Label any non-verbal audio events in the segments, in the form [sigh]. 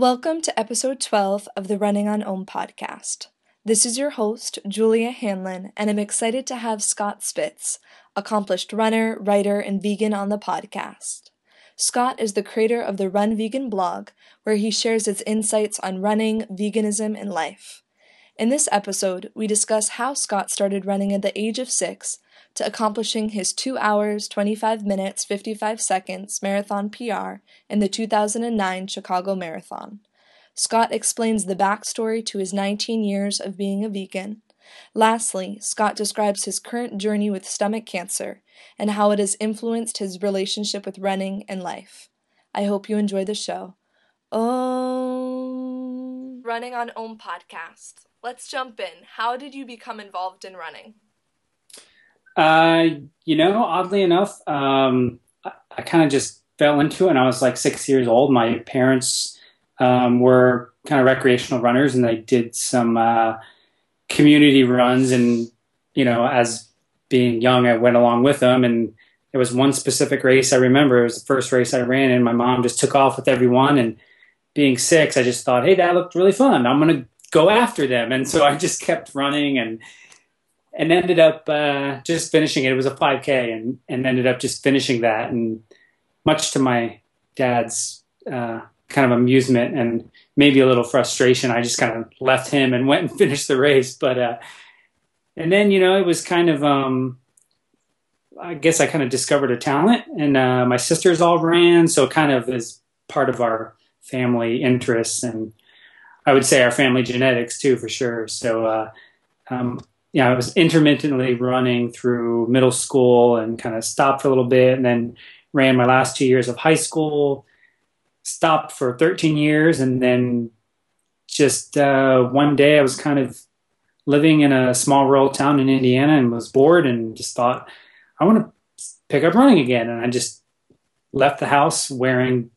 Welcome to episode 12 of the Running on Om podcast. This is your host, Julia Hanlon, and I'm excited to have Scott Spitz, accomplished runner, writer, and vegan on the podcast. Scott is the creator of the Run Vegan blog, where he shares his insights on running, veganism, and life. In this episode, we discuss how Scott started running at the age of six to accomplishing his 2 hours, 25 minutes, 55 seconds marathon PR in the 2009 Chicago Marathon. Scott explains the backstory to his 19 years of being a vegan. Lastly, Scott describes his current journey with stomach cancer and how it has influenced his relationship with running and life. I hope you enjoy the show. Om. Running on Om podcast. Let's jump in. How did you become involved in running? Uh, you know, oddly enough, um, I, I kind of just fell into it. And I was like six years old. My parents um, were kind of recreational runners, and they did some uh, community runs. And you know, as being young, I went along with them. And there was one specific race I remember. It was the first race I ran, and my mom just took off with everyone. And being six, I just thought, hey, that looked really fun. I'm gonna go after them. And so I just kept running and and ended up uh, just finishing it. It was a 5K, and and ended up just finishing that. And much to my dad's uh, kind of amusement and maybe a little frustration, I just kind of left him and went and [laughs] finished the race. But uh, and then you know it was kind of um, I guess I kind of discovered a talent, and uh, my sisters all ran, so kind of as part of our family interests and I would say our family genetics too, for sure. So. Uh, um, yeah, I was intermittently running through middle school and kind of stopped for a little bit and then ran my last two years of high school, stopped for 13 years, and then just uh, one day I was kind of living in a small rural town in Indiana and was bored and just thought, I want to pick up running again. And I just left the house wearing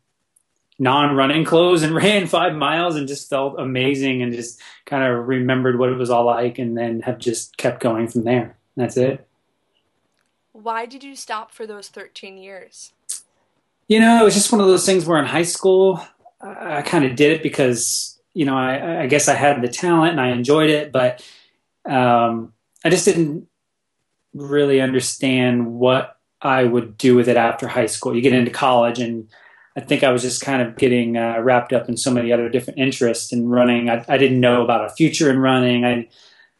non-running clothes and [laughs] ran five miles and just felt amazing and just kind of remembered what it was all like and then have just kept going from there. That's it. Why did you stop for those 13 years? You know, it was just one of those things where in high school, I kind of did it because, you know, I, I, guess I had the talent and I enjoyed it, but um, I just didn't really understand what I would do with it after high school. You get into college and I think I was just kind of getting uh, wrapped up in so many other different interests in running. I, I, didn't know about a future in running. I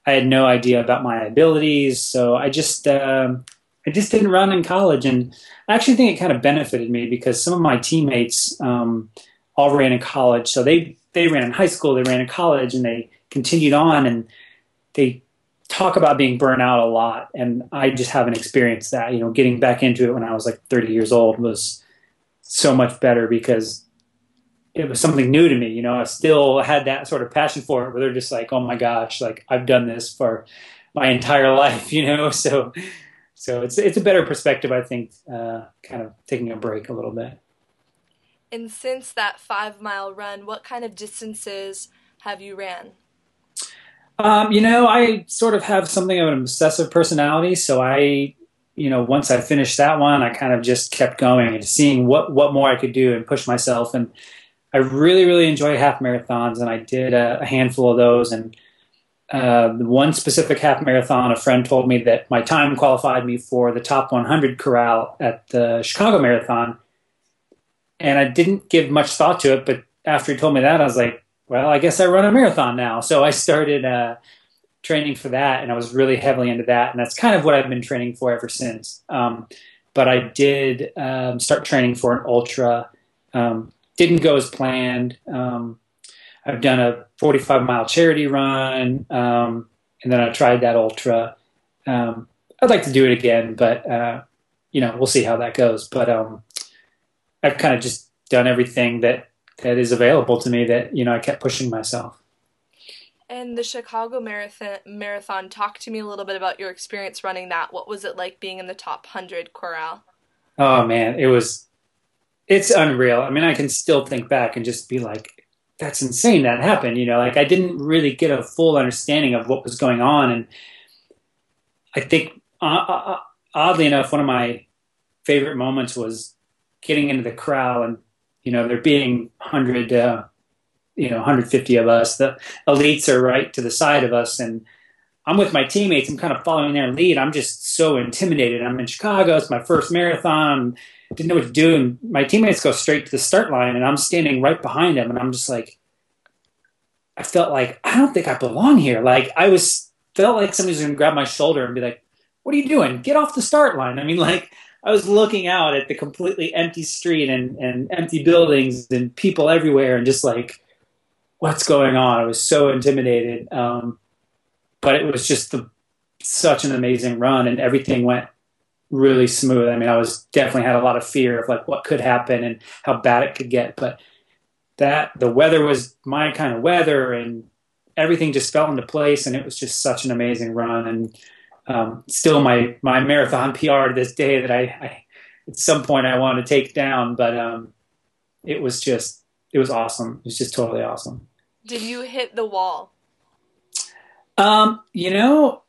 I had no idea about my abilities, so I just um, I just didn't run in college. And I actually think it kind of benefited me because some of my teammates um, all ran in college. So they they ran in high school, they ran in college, and they continued on. And they talk about being burnt out a lot, and I just haven't experienced that. You know, getting back into it when I was like 30 years old was so much better because it was something new to me. You know, I still had that sort of passion for it, but they're just like, oh my gosh, like I've done this for my entire [laughs] life, you know. So, so it's it's a better perspective, I think, uh, kind of taking a break a little bit. And since that five mile run, what kind of distances have you ran? Um, you know, I sort of have something of an obsessive personality, so I you know, once I finished that one, I kind of just kept going and seeing what what more I could do and push myself. And I really, really enjoy half marathons, and I did a, a handful of those. And uh, one specific half marathon, a friend told me that my time qualified me for the top 100 corral at the Chicago Marathon, and I didn't give much thought to it. But after he told me that, I was like, well, I guess I run a marathon now. So I started. Uh, training for that, and I was really heavily into that, and that's kind of what I've been training for ever since. Um, but I did um, start training for an ultra. Um, didn't go as planned. Um, I've done a 45 mile charity run, um, and then I tried that ultra. Um, I'd like to do it again, but uh, you know we'll see how that goes. But I've kind of just done everything that that is available to me. That you know I kept pushing myself. And the Chicago Marathon, marathon, talk to me a little bit about your experience running that. What was it like being in the top 100 corral? Oh man, it was it's unreal. I mean, I can still think back and just be like that's insane that happened, you know, like I didn't really get a full understanding of what was going on and I think uh, uh, uh oddly enough one of my favorite moments was getting into the crowd and you know there being 100 uh, you know 150 of us. The elites are right to the side of us, and I'm with my teammates. I'm kind of following their lead. I'm just so intimidated. I'm in Chicago. It's my first marathon. Didn't know what to do, and my teammates go straight to the start line, and I'm standing right behind them, and I'm just like, I felt like I don't think I belong here. Like I was felt like somebody was going to grab my shoulder and be like, "What are you doing? Get off the start line!" I mean, like I was looking out at the completely empty street and and empty buildings and people everywhere, and just like, what's going on? I was so intimidated. Um, but it was just the, such an amazing run, and everything went really smooth. I mean, I was definitely had a lot of fear of like what could happen and how bad it could get, but that the weather was my kind of weather, and everything just fell into place, and it was just such an amazing run, and um, still my my marathon [laughs] PR to this day that I, I at some point I want to take down, but um, it was just it was awesome. It was just totally awesome. Did you hit the wall? Um, you know,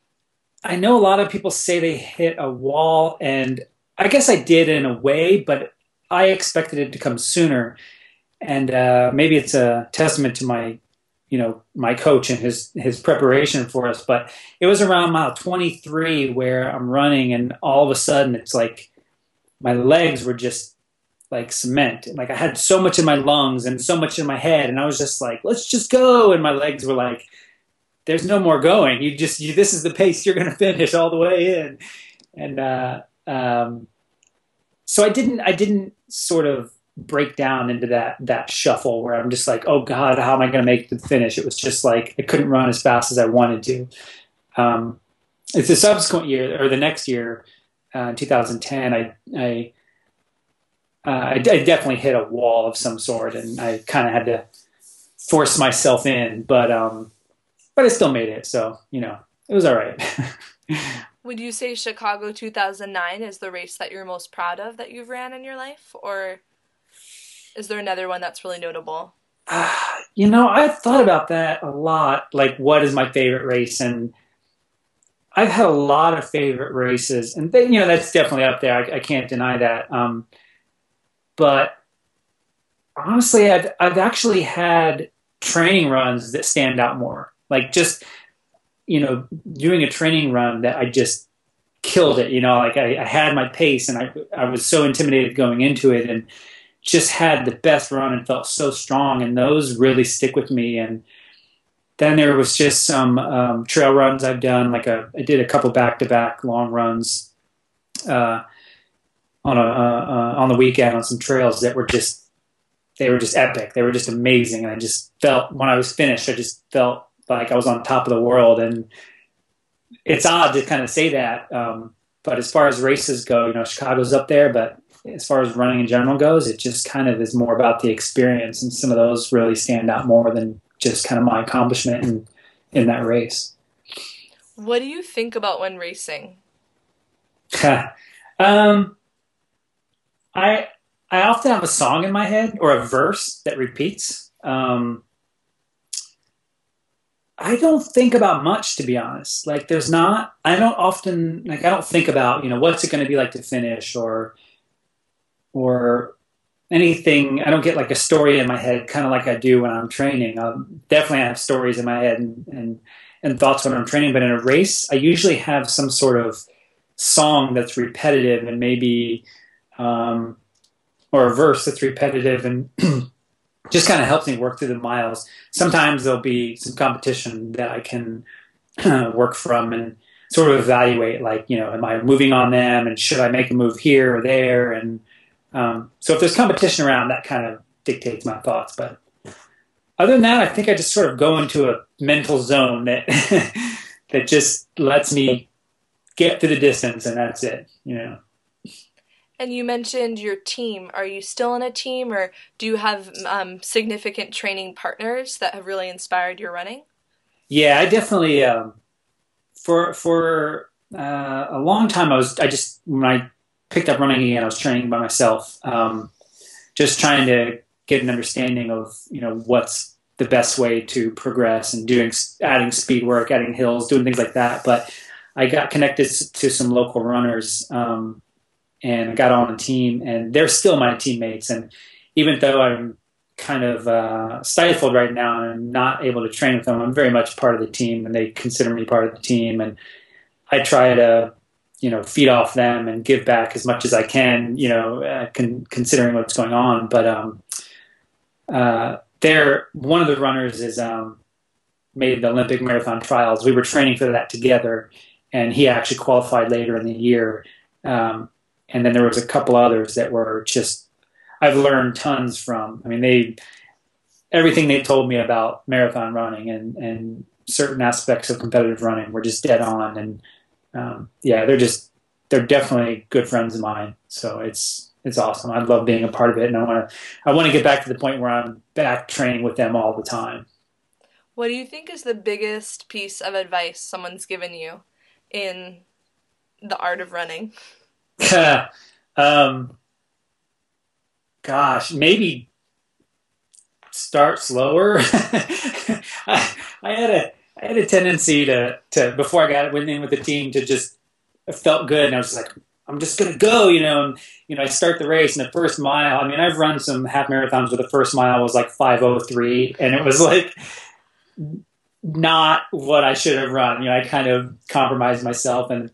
I know a lot of people say they hit a wall, and I guess I did in a way, but I expected it to come sooner. And uh, maybe it's a testament to my, you know, my coach and his his preparation for us. But it was around mile 23 where I'm running, and all of a sudden it's like my legs were just like cement. Like I had so much in my lungs and so much in my head, and I was just like, let's just go. And my legs were like there's no more going. You just you, this is the pace you're going [laughs] to finish all the way in, and uh, um, so I didn't I didn't sort of break down into that that shuffle where I'm just like, oh God, how am I going to make the finish? It was just like I couldn't run as fast as I wanted to. Um, it's the subsequent year or the next year, uh, 2010. I I, uh, I, I definitely hit a wall of some sort, and I kind of had to force myself in, but. Um, but I still made it. So, you know, it was all right. [laughs] Would you say Chicago 2009 is the race that you're most proud of that you've ran in your life? Or is there another one that's really notable? Uh, [sighs] you know, I've thought about that a lot. Like, what is my favorite race? And I've had a lot of favorite races, and they, you know that's definitely up there. I, I can't deny that. Um, but honestly, I've I've actually had training runs that stand out more. Like just you know doing a training run that I just killed it. You know, like I, I had my pace and I I was so intimidated going into it and just had the best run and felt so strong and those really stick with me and then there was just some um, trail runs I've done like a I did a couple back to back long runs uh, on a uh, uh, on the weekend on some trails that were just they were just epic they were just amazing and I just felt when I was finished I just felt like I was on top of the world. And it's odd to kind of say that. Um, but as far as races go, you know, Chicago's up there, but as far as running in general goes, it just kind of is more about the experience. And some of those really stand out more than just kind of my accomplishment in, in that race. What do you think about when racing? [laughs] um, I I often have a song in my head or a verse that repeats. Um, I don't think about much, to be honest. Like, there's not, I don't often, like, I don't think about, you know, what's it going to be like to finish or, or anything. I don't get like a story in my head, kind of like I do when I'm training. Um, definitely, I have stories in my head and, and, and thoughts when I'm training, but in a race, I usually have some sort of song that's repetitive and maybe, um, or a verse that's repetitive and [clears throat] just kind of helps me work through the miles. Sometimes there'll be some competition that I can [clears throat] work from and sort of evaluate, like, you know, am I moving on them and should I make a move here or there? And um, so if there's competition around, that kind of dictates my thoughts. But other than that, I think I just sort of go into a mental zone that [laughs] that just lets me get through the distance, and that's it. You know. And you mentioned your team. Are you still in a team, or do you have um, significant training partners that have really inspired your running? Yeah, I definitely. Um, for for uh, a long time, I was. I just when I picked up running again, I was training by myself, um, just trying to get an understanding of you know what's the best way to progress and doing adding speed work, adding hills, doing things like that. But I got connected to some local runners um, and I got on a team, and they're still my teammates. And even though I'm kind of uh, stifled right now and not able to train with them. I'm very much part of the team, and they consider me part of the team, and I try to you know feed off them and give back as much as I can. You know, uh, con- considering what's going on, but um, uh, they're one of the runners is um, made the Olympic marathon trials. We were training for that together, and he actually qualified later in the year. Um, and then there was a couple others that were just I've learned tons from. I mean, they everything they told me about marathon running and and certain aspects of competitive running were just dead on. And um, yeah, they're just they're definitely good friends of mine. So it's it's awesome. I love being a part of it, and I want to I want to get back to the point where I'm back training with them all the time. What do you think is the biggest piece of advice someone's given you in the art of running? [laughs] um, gosh, maybe start slower. I, [laughs] I, had a I had a tendency to to before I got went in with the team to just felt good and I was like I'm just gonna go, you know. And you know, I start the race and the first mile. I mean, I've run some half marathons where the first mile was like 5:03, and it was like not what I should have run. You know, I kind of compromised myself and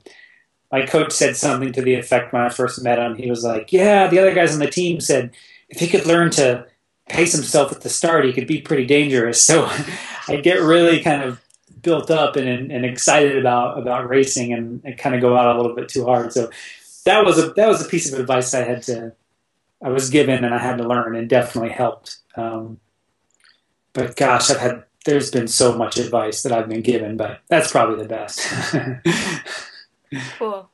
my coach said something to the effect when I first met him. He was like, "Yeah, the other guys on the team said if he could learn to pace himself at the start, he could be pretty dangerous." [laughs] So I get really kind of built up and, and excited about about racing and, and kind of go out a little bit too hard. So that was a that was a piece of advice I had to I was given and I had to learn and definitely helped. Um, but gosh, I've had there's been so much advice that I've been given, but that's probably the best. [laughs] cool.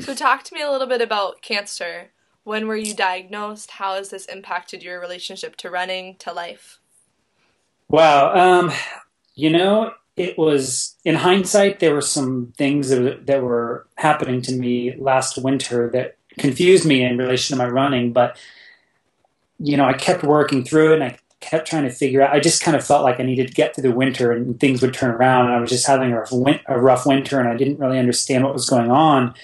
So, talk to me a little bit about cancer. When were you diagnosed? How has this impacted your relationship to running, to life? Wow. Um, you know, it was in hindsight, there were some things that, that were happening to me last winter that confused me in relation to my running, but you know, I kept working through it and I kept trying to figure out. I just kind of felt like I needed to get through the winter and things would turn around. And I was just having a rough, a rough winter, and I didn't really understand what was going on.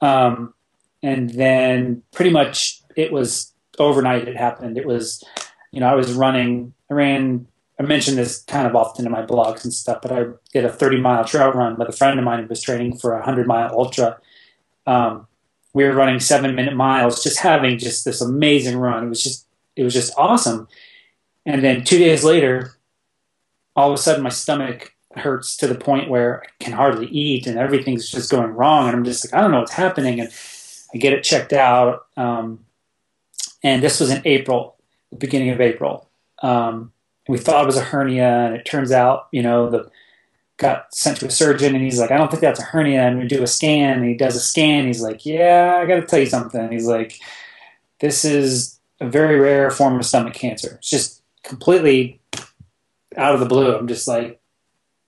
Um, and then pretty much it was overnight. It happened. It was, you know, I was running. I ran. I mentioned this kind of often in my blogs and stuff, but I did a 30 mile trail run with a friend of mine who was training for a 100 mile ultra. Um, we were running seven minute miles, just having just this amazing run. It was just, it was just awesome. And then two days later, all of a sudden my stomach hurts to the point where I can hardly eat and everything's just going wrong. And I'm just like, I don't know what's happening. And I get it checked out. Um, and this was in April, the beginning of April. Um, we thought it was a hernia, and it turns out, you know, the got sent to a surgeon, and he's like, I don't think that's a hernia. And we do a scan, and he does a scan. He's like, Yeah, I got to tell you something. He's like, This is a very rare form of stomach cancer. It's just completely out of the blue. I'm just like,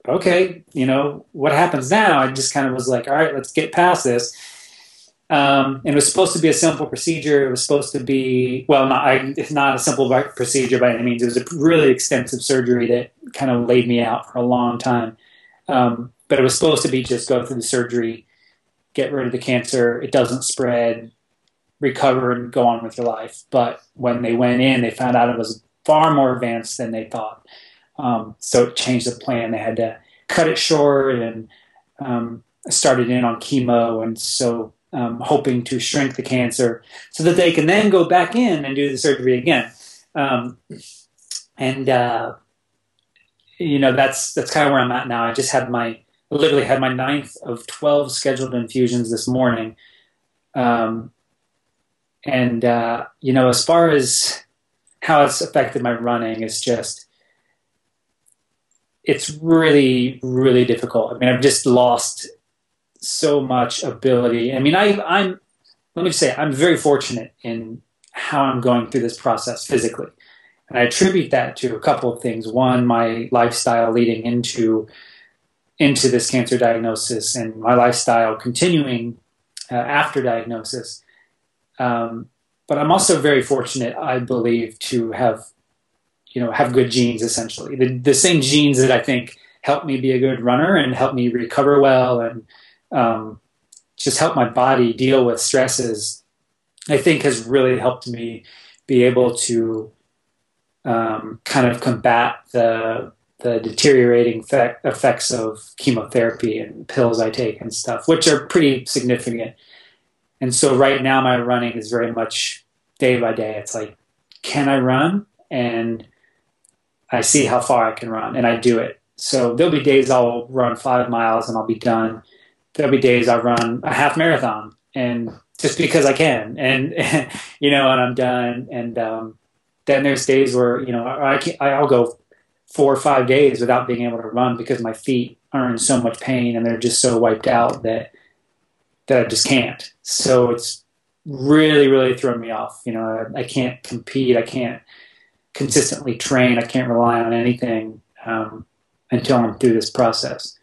okay, you know, what happens now? I just kind of was like, all right, let's get past this. Um, and it was supposed to be a simple procedure. It was supposed to be, well, not, I, it's not a simple procedure by any means. It was a really extensive surgery that kind of laid me out for a long time. Um, but it was supposed to be just go through the surgery, get rid of the cancer. It doesn't spread, recover, and go on with your life. But when they went in, they found out it was far more advanced than they thought. Um, so it changed the plan. They had to cut it short and um, started in on chemo, and so um, hoping to shrink the cancer so that they can then go back in and do the surgery again. Um, and uh, you know that's that's kind of where I'm at now. I just had my literally had my ninth of twelve scheduled infusions this morning. Um, and uh, you know, as far as how it's affected my running is just it's really really difficult. I mean, I've just lost so much ability. I mean, I, I'm let me just say I'm very fortunate in how I'm going through this process physically, and I attribute that to a couple of things. One, my lifestyle leading into into this cancer diagnosis, and my lifestyle continuing uh, after diagnosis. Um, but I'm also very fortunate, I believe, to have, you know, have good genes. Essentially, the the same genes that I think help me be a good runner and help me recover well and um, just help my body deal with stresses. I think has really helped me be able to um, kind of combat the the deteriorating effect, effects of chemotherapy and pills I take and stuff, which are pretty significant. And so right now my running is very much day by day. It's like, can I run? And I see how far I can run and I do it. So there'll be days I'll run five miles and I'll be done. There'll be days I'll run a half marathon and just because I can and, [laughs] you know, and I'm done. And, um, then there's days where, you know, I I'll go four or five days without being able to run because my feet are in so much pain and they're just so wiped out that that I just can't. So it's really, really thrown me off. You know, I, I can't compete. I can't consistently train. I can't rely on anything um, until I'm through this process.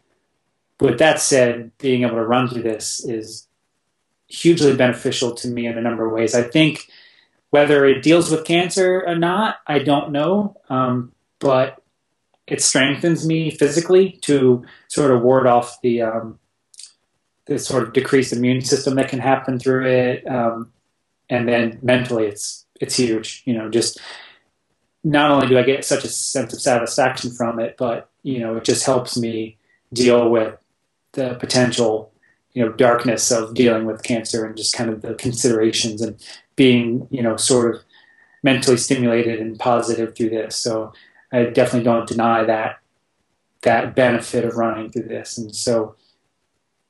With that said, being able to run through this is hugely beneficial to me in a number of ways. I think whether it deals with cancer or not, I don't know. Um, but it strengthens me physically to sort of ward off the um, the sort of decreased immune system that can happen through it, um, and then mentally, it's it's huge. You know, just not only do I get such a sense of satisfaction from it, but you know, it just helps me deal with the potential you know darkness of dealing with cancer and just kind of the considerations and being you know sort of mentally stimulated and positive through this. So I definitely don't deny that that benefit of running through this. And so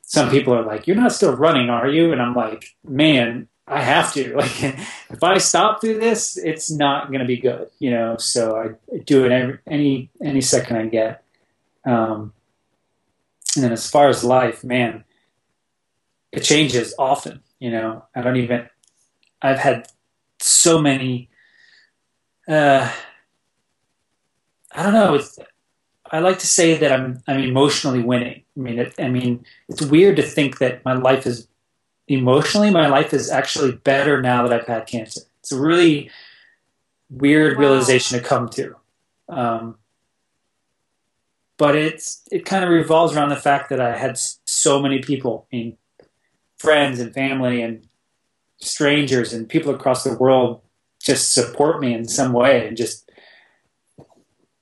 some people are like, "You're not still running, are you?" And I'm like, "Man, I have to. [laughs] Like, if I stop through this, it's not going to be good, you know." So I do it every, any any second I get. Um, and then as far as life, man, it changes often. You know, I don't even. I've had so many. Uh, I don't know. It's, I like to say that I'm I'm emotionally winning. I mean, it, I mean, it's weird to think that my life is emotionally my life is actually better now that I've had cancer. It's a really weird wow. realization to come to. Um, but it's it kind of revolves around the fact that I had so many people, I mean, friends and family and strangers and people across the world just support me in some way and just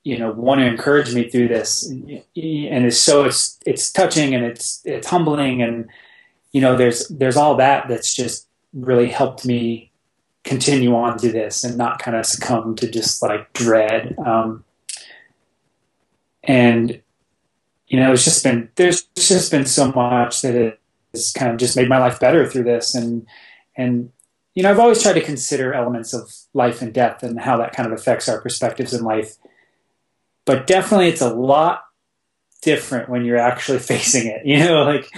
you know want to encourage me through this. And it's so it's it's touching and it's it's humbling. And you know there's there's all that that's just really helped me continue on to this and not kind of succumb to just like dread. Um, and you know it's just been there's just been so much that has kind of just made my life better through this. And and you know i've always tried to consider elements of life and death and how that kind of affects our perspectives in life but definitely it's a lot different when you're actually [laughs] facing it. You know, like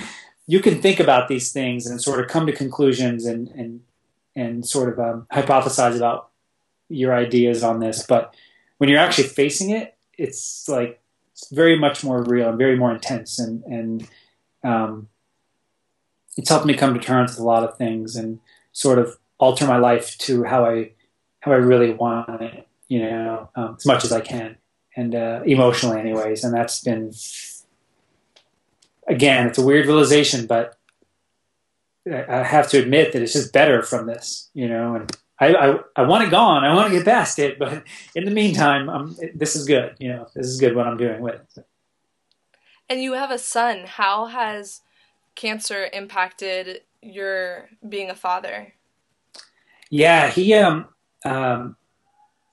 you can think about these things and sort of come to conclusions and and and sort of um, hypothesize about your ideas on this, but when you're actually facing it, it's like it's very much more real and very more intense, and and um, it's helped me come to terms with a lot of things and sort of alter my life to how I how I really want it, you know, um, as much as I can and uh, emotionally, anyways. And that's been, again, it's a weird realization, but I have to admit that it's just better from this, you know. And I, I, I want it gone. I want to get past it, but in the meantime, I'm, this is good. You know, this is good what I'm doing with it. And you have a son. How has cancer impacted your being a father? Yeah, he um um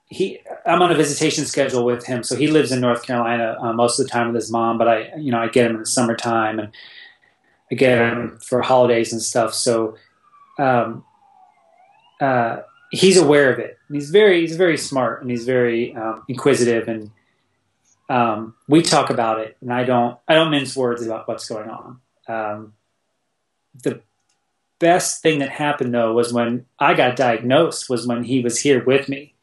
he I'm on a visitation schedule with him, so he lives in North Carolina uh, most of the time with his mom. But I, you know, I get him in the summertime and I get him for holidays and stuff. So um, uh, he's aware of it. He's very he's very smart and he's very um, inquisitive and um, we talk about it. And I don't I don't mince words about what's going on. Um, the best thing that happened though was when I got diagnosed was when he was here with me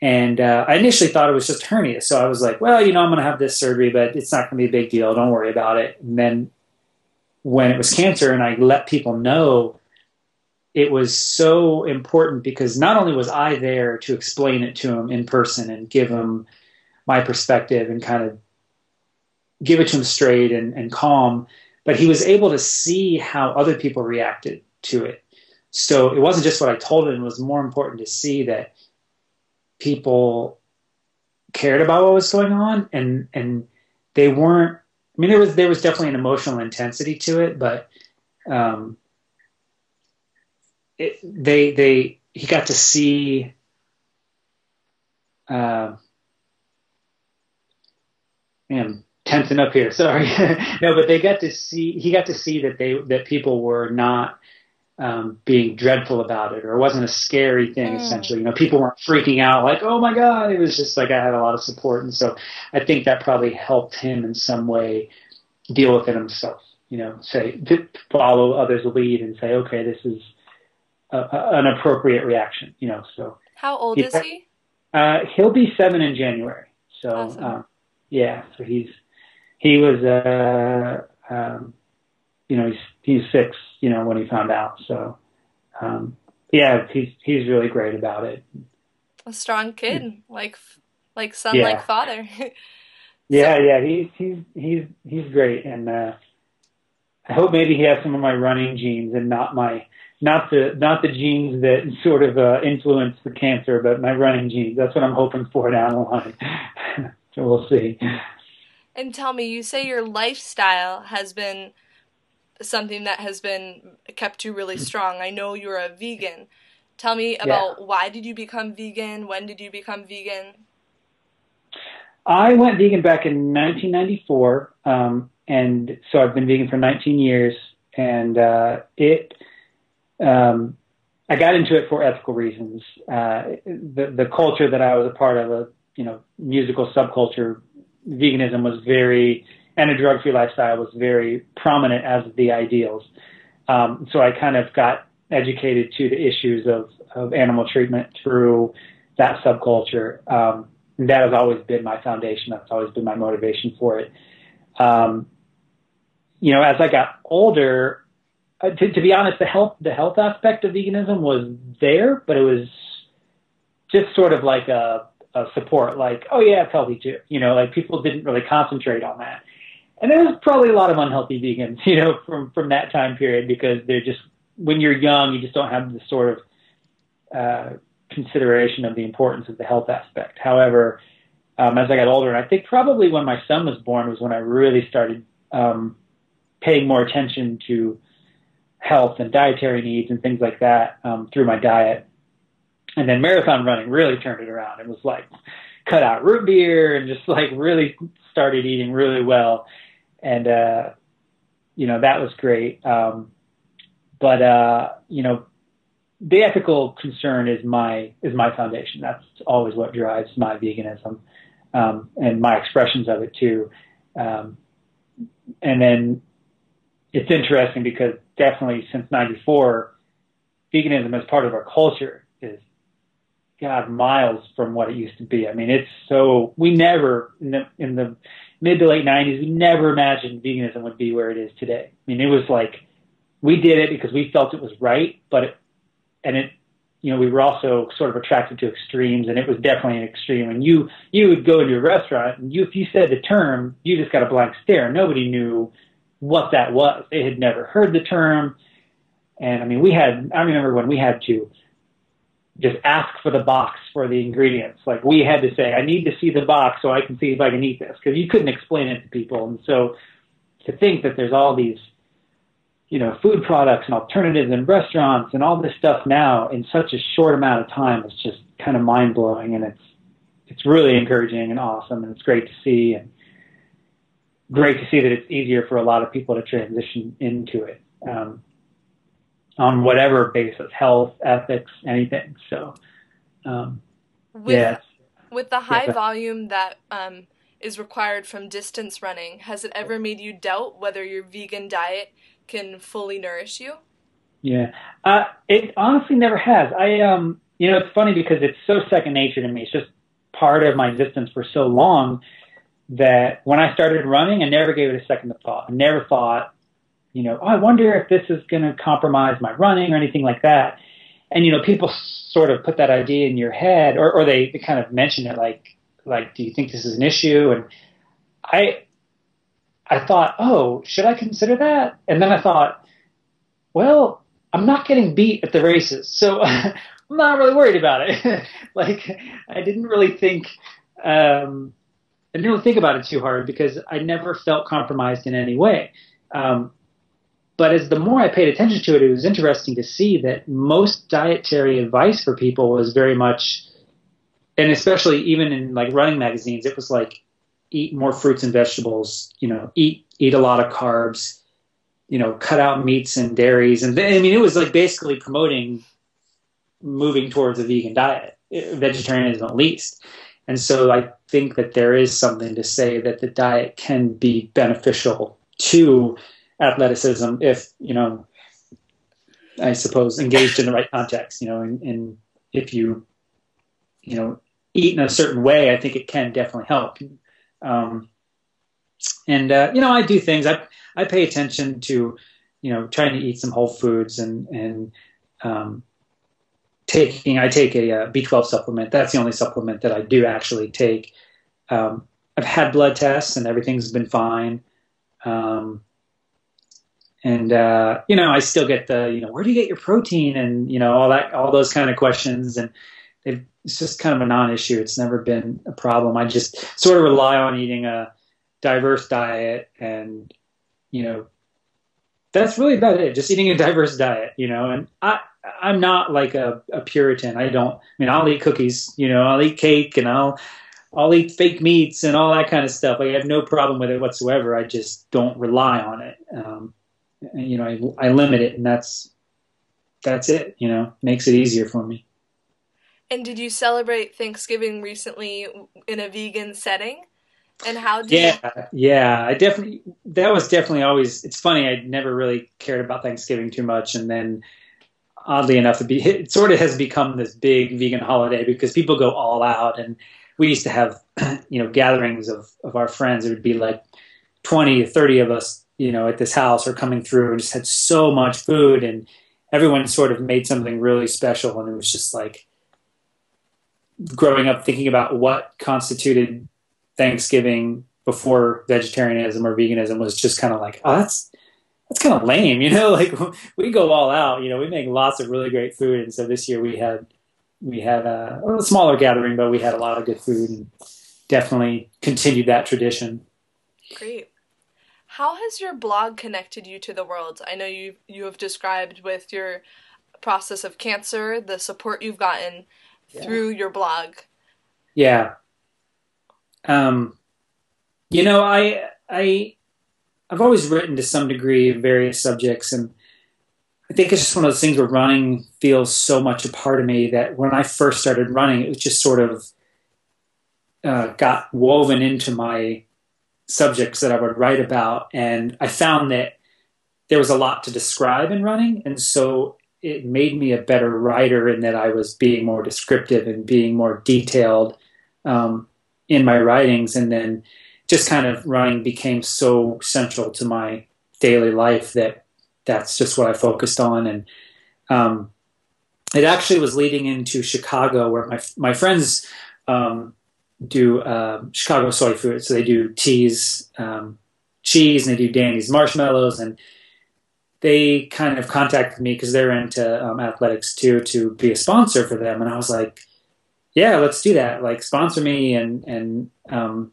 and uh, I initially thought it was just hernia. So I was like, well, you know, I'm going to have this surgery, but it's not going to be a big deal. Don't worry about it. And then when it was cancer and I let people know, it was so important because not only was I there to explain it to him in person and give him my perspective and kind of give it to him straight and, and calm, but he was able to see how other people reacted to it. So it wasn't just what I told him, it was more important to see that people cared about what was going on, and and they weren't. I mean, there was there was definitely an emotional intensity to it, but um, it, they they he got to see. Uh, man, tensing up here. [laughs] Sorry, no, but they got to see. He got to see that they that people were not um, being dreadful about it, or it wasn't a scary thing. Mm. Essentially, you know, people weren't freaking out like, "Oh my god!" It was just like I had a lot of support, and so I think that probably helped him in some way deal with it himself. You know, say follow others' lead and say, "Okay, this is a, a, an appropriate reaction." You know, so how old is he? Uh, he'll be seven in January. So, awesome. uh, yeah, so he's he was uh, um, you know he's he's six you know when he found out so um, yeah he's he's really great about it a strong kid like like son yeah. like father [laughs] yeah yeah he's he's he's he's great and uh, I hope maybe he has some of my running genes and not my not the not the genes that [laughs] sort of uh, influence the cancer, but my running genes. That's what I'm hoping for down the line. [laughs] so we'll see. And tell me, you say your lifestyle has been something that has been kept you really strong. I know you're a vegan. Tell me about yeah. why did you become vegan? When did you become vegan? I went vegan back in 1994, um, and so I've been vegan for 19 years. And uh, it, um, I got into it for ethical reasons. Uh, the the culture that I was a part of, a you know musical subculture, veganism was very, and a drug free lifestyle was very prominent as the ideals. Um, so I kind of got educated to the issues of, of animal treatment through that subculture. Um, that has always been my foundation. That's always been my motivation for it. Um, you know, as I got older, uh, to, to be honest, the health the health aspect of veganism was there, but it was just sort of like a uh, support, like, oh yeah, it's healthy too. You know, like people didn't really concentrate on that. And there was probably a lot of unhealthy vegans, [laughs] you know, from from that time period because they're just when you're young, you just don't have the sort of uh, consideration of the importance of the health aspect. However, um, as I got older, and I think probably when my son was born was when I really started um, paying more attention to health and dietary needs and things like that um, through my diet. And then marathon running really turned it around. It was like cut out root beer and just like really started eating really well. And, uh, you know, that was great. Um, but, uh, you know, the ethical concern is my, is my foundation. That's always what drives my veganism, um, and my expressions of it too. Um, and then it's interesting because definitely since 94, veganism as part of our culture is God, miles from what it used to be. I mean, it's so we never in the, in the mid to late '90s, we never imagined veganism would be where it is today. I mean, it was like we did it because we felt it was right, but it, and it, you know, we were also sort of attracted to extremes, and it was definitely an extreme. And you you would go into a restaurant, and you if you said the term, you just got a blank stare. Nobody knew what that was. They had never heard the term. And I mean, we had, I remember when we had to just ask for the box for the ingredients. Like we had to say, I need to see the box so I can see if I can eat this because you couldn't explain it to people. And so to think that there's all these, you know, food products and alternatives and restaurants and all this stuff now in such a short amount of time is just kind of mind blowing. And it's, it's really encouraging and awesome. And it's great to see and great to see that it's easier for a lot of people to transition into it. Um, on whatever basis, health, ethics, anything. So, um, with, yeah. With the high yeah. volume that um, is required from distance running, has it ever made you doubt whether your vegan diet can fully nourish you? Yeah, uh, it honestly never has. I, um, you know, it's funny because it's so second nature to me. It's just part of my existence for so long that when I started running, I never gave it a second thought. I never thought, you know, oh, I wonder if this is going to compromise my running or anything like that. And you know, people sort of put that idea in your head, or, or they, they kind of mention it like, like, do you think this is an issue? And I, I thought, oh, should I consider that? And then I thought, well, I'm not getting beat at the races, so [laughs] I'm not really worried about it. [laughs] like, I didn't really think um, I didn't think about it too hard because I never felt compromised in any way. Um, but as the more I paid attention to it, it was interesting to see that most dietary advice for people was very much, and especially even in like running magazines, it was like eat more fruits and vegetables, you know, eat eat a lot of carbs, you know, cut out meats and dairies, and I mean, it was like basically promoting moving towards a vegan diet, eh, vegetarianism at least. And so I think that there is something to say that the diet can be beneficial to athleticism if, you know, I suppose engaged in the right context, you know, and, and if you, you know, eat in a certain way, I think it can definitely help. Um, and, uh, you know, I do things, I, I pay attention to, you know, trying to eat some whole foods and, and, um, taking I take a, a uh, B12 supplement. That's the only supplement that I do actually take. Um, I've had blood tests and everything's been fine. Um, and uh, you know, I still get the you know, where do you get your protein and you know all that all those kind of questions and it's just kind of a non-issue. It's never been a problem. I just sort of rely on eating a diverse diet and you know that's really about it. Just eating a diverse diet, you know, and I I'm not like a, a Puritan. I don't. I mean, I'll eat cookies. You know, I'll eat cake, and I'll I'll eat fake meats and all that kind of stuff. I have no problem with it whatsoever. I just don't rely on it. Um, you know, I, I limit it, and that's that's it. You know, makes it easier for me. And did you celebrate Thanksgiving recently in a vegan setting? And how did Yeah, you- yeah, I definitely that was definitely always it's funny, I never really cared about Thanksgiving too much and then oddly enough, it, be, [laughs] it sort of has become this big vegan holiday because people go all out. And we used to have, [clears throat] you know, gatherings of, of our friends. It would be like 20, 30 of us, you know, at this house or coming through and just had so much food. And everyone sort of made something really special. And it was just like growing up thinking about what constituted Thanksgiving before vegetarianism or veganism was just kind of like, oh, that's that's kind of lame, [laughs] you know. Like we go all out, you know. We make lots of really great food, and so this year we had we had a, a smaller gathering, but we had a lot of good food, and definitely continued that tradition. Great. How has your blog connected you to the world? I know you you have described with your process of cancer, the support you've gotten yeah. through your blog. Yeah. Um, you know, I I I've always written to some degree of various subjects, and I think it's just one of those things where running feels so much a part of me that when I first started running, it was just sort of uh, got woven into my subjects that I would write about, and I found that there was a lot to describe in running, and so it made me a better writer in that I was being more descriptive and being more detailed um, in my writings, and then just kind of running became so central to my daily life that that's just what I focused on. And um, it actually was leading into Chicago, where my my friends um, do uh, Chicago soy food. So they do Teese, um, cheese, and they do Dandies marshmallows, and they kind of contacted me because they're into um, athletics too to be a sponsor for them. And I was like, yeah, let's do that. Like sponsor me and and um,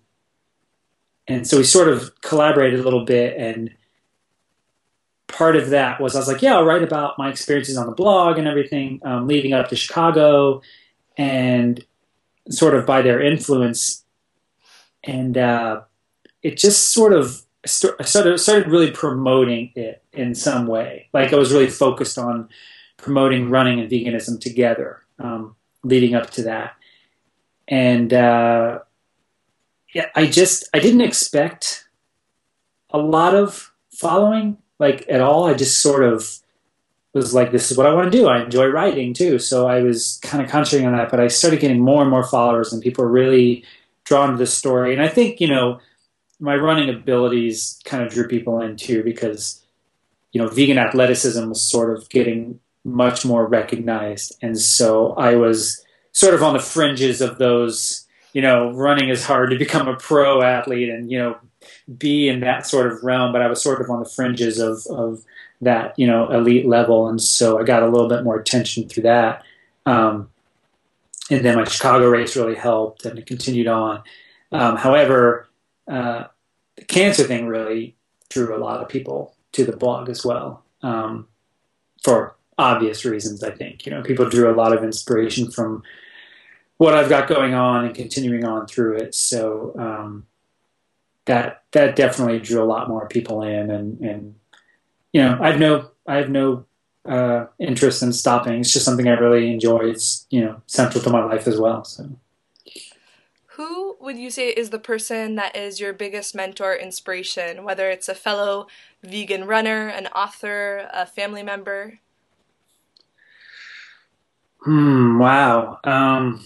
and so we sort of collaborated a little bit and part of that was i was like yeah i'll write about my experiences on the blog and everything um, leading up to chicago and sort of by their influence. And uh, it just sort of st- started, started really promoting it in some way. Like i was really focused on promoting running and veganism together um, leading up to that. And uh, yeah, I just I didn't expect a lot of following like at all. I just sort of was like, this is what I want to do. I enjoy writing too, so I was kind of concentrating on that. But I started getting more and more followers, and people were really drawn to the story. And I think you know my running abilities kind of drew people in too because you know vegan athleticism was sort of getting much more recognized, and so I was sort of on the fringes of those you know, running is hard to become a pro athlete and, you know, be in that sort of realm, but I was sort of on the fringes of, of that, you know, elite level. And so I got a little bit more attention through that. Um, and then my Chicago race really helped, and it continued on. Um, however, uh, the cancer thing really drew a lot of people to the blog as well, um, for obvious reasons. I think you know people drew a lot of inspiration from what I've got going on and continuing on through it. So um, that that definitely drew a lot more people in, and and you know I have no I have no uh, interest in stopping. It's just something I really enjoy. It's you know central to my life as well. So. Who would you say is the person that is your biggest mentor inspiration, whether it's a fellow vegan runner, an author, a family member? Hmm, wow. Um,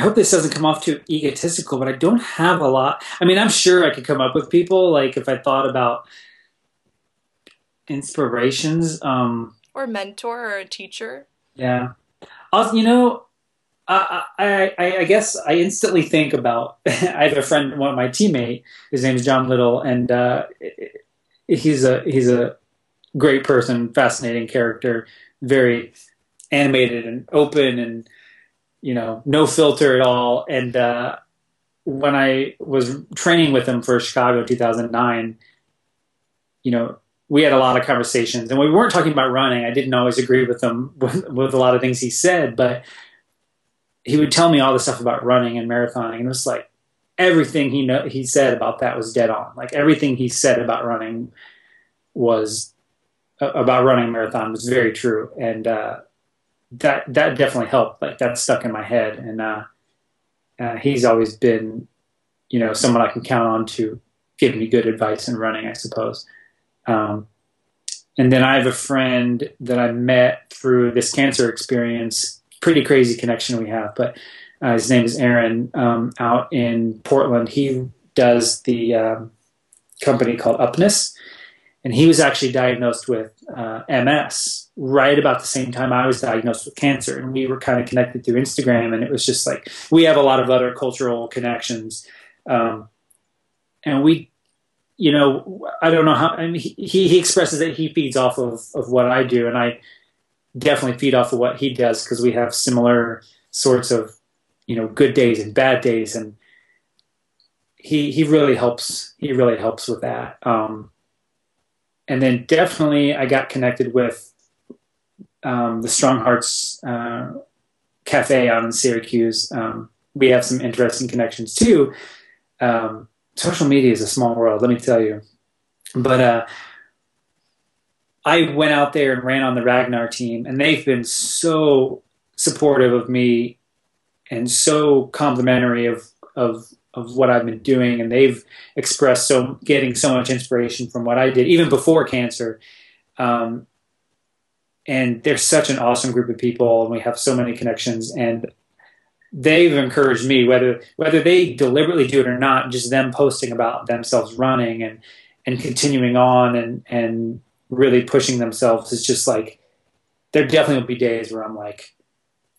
I hope this doesn't come off too egotistical, but I don't have a lot. I mean, I'm sure I could come up with people, like if I thought about inspirations. Um, or mentor or a teacher. Yeah. Also, you know, I, I, I guess I instantly think about. [laughs] I have a friend, one of my teammate. His name is John Little, and uh, he's a he's a great person, fascinating character, very animated and open, and you know, no filter at all. And uh, when I was training with him for Chicago 2009, you know, we had a lot of conversations, and we weren't talking about running. I didn't always agree with him [laughs] with, with a lot of things he said, but he would tell me all the stuff about running and marathoning, and it was like everything he know he said about that was dead on. Like everything he said about running was about running marathon was very true, and uh, that that definitely helped. Like that stuck in my head, and uh, uh, he's always been, you know, someone I can count on to give me good advice in running, I suppose. Um, and then I have a friend that I met through this cancer experience pretty crazy connection we have. But uh, his name is Aaron um, out in Portland. He does the um, company called Upness, and he was actually diagnosed with uh, MS right about the same time I was diagnosed with cancer, and we were kind of connected through Instagram. And it was just like we have a lot of other cultural connections, um, and we. You know, I don't know how. I mean, he, he expresses that he feeds off of, of what I do, and I definitely feed off of what he does because we have similar sorts of you know good days and bad days and he he really helps he really helps with that um, and then definitely i got connected with um, the strong hearts uh, cafe out in syracuse. Um, we have some interesting connections too. Um, social media is a small world let me tell you. But uh, I went out there and ran on the Ragnar team, and they've been so supportive of me and so complimentary of of of what I've been doing, and they've expressed so getting so much inspiration from what I did even before cancer. Um, and they're such an awesome group of people, and we have so many connections. And they've encouraged me, whether whether they deliberately do it or not, just them posting about themselves running and and continuing on and and really pushing themselves is just like there definitely will be days where I'm like,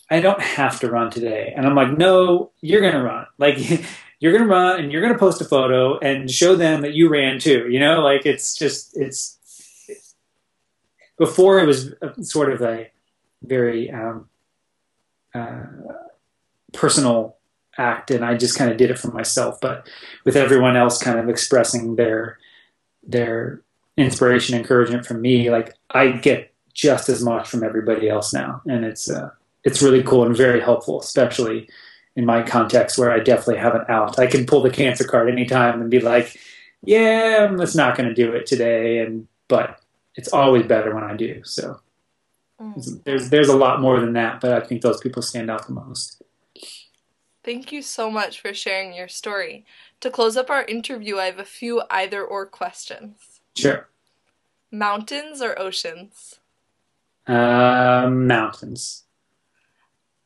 I don't have to run today. And I'm like, no, you're gonna run. Like [laughs] you're gonna run and you're gonna post a photo and show them that you ran too. You know, like it's just it's before it was sort of a very um, uh, personal act and I just kind of did it for myself. But with everyone else kind of expressing their their inspiration, encouragement from me, like I get just as much from everybody else now, and it's uh, it's really cool and very helpful, especially in my context where I definitely have an out. I can pull the cancer card anytime and be like, "Yeah, I'm just not going to do it today," and but it's always better when I do. So mm. there's there's a lot more than that, but I think those people stand out the most. Thank you so much for sharing your story. To close up our interview, I have a few either or questions. Sure. Mountains or oceans? Uh, mountains.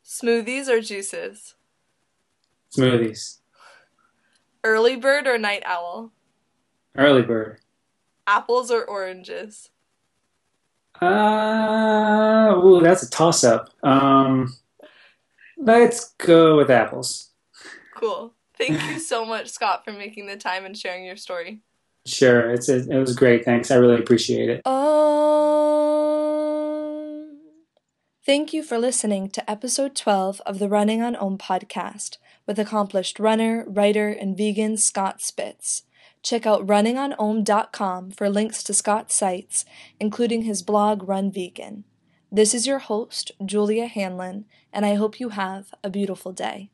Smoothies or juices? Smoothies. Early bird or night owl? Early bird. Apples or oranges? Uh, ooh, that's a toss up. Um, let's go with apples. Cool. Thank you so much, Scott, for making the time and sharing your story. Sure, it's a, it was great. Thanks, I really appreciate it. Um, Thank you for listening to episode 12 of the Running on Om podcast with accomplished runner, writer, and vegan Scott Spitz. Check out runningonom.com for links to Scott's sites, including his blog Run Vegan. This is your host, Julia Hanlon, and I hope you have a beautiful day.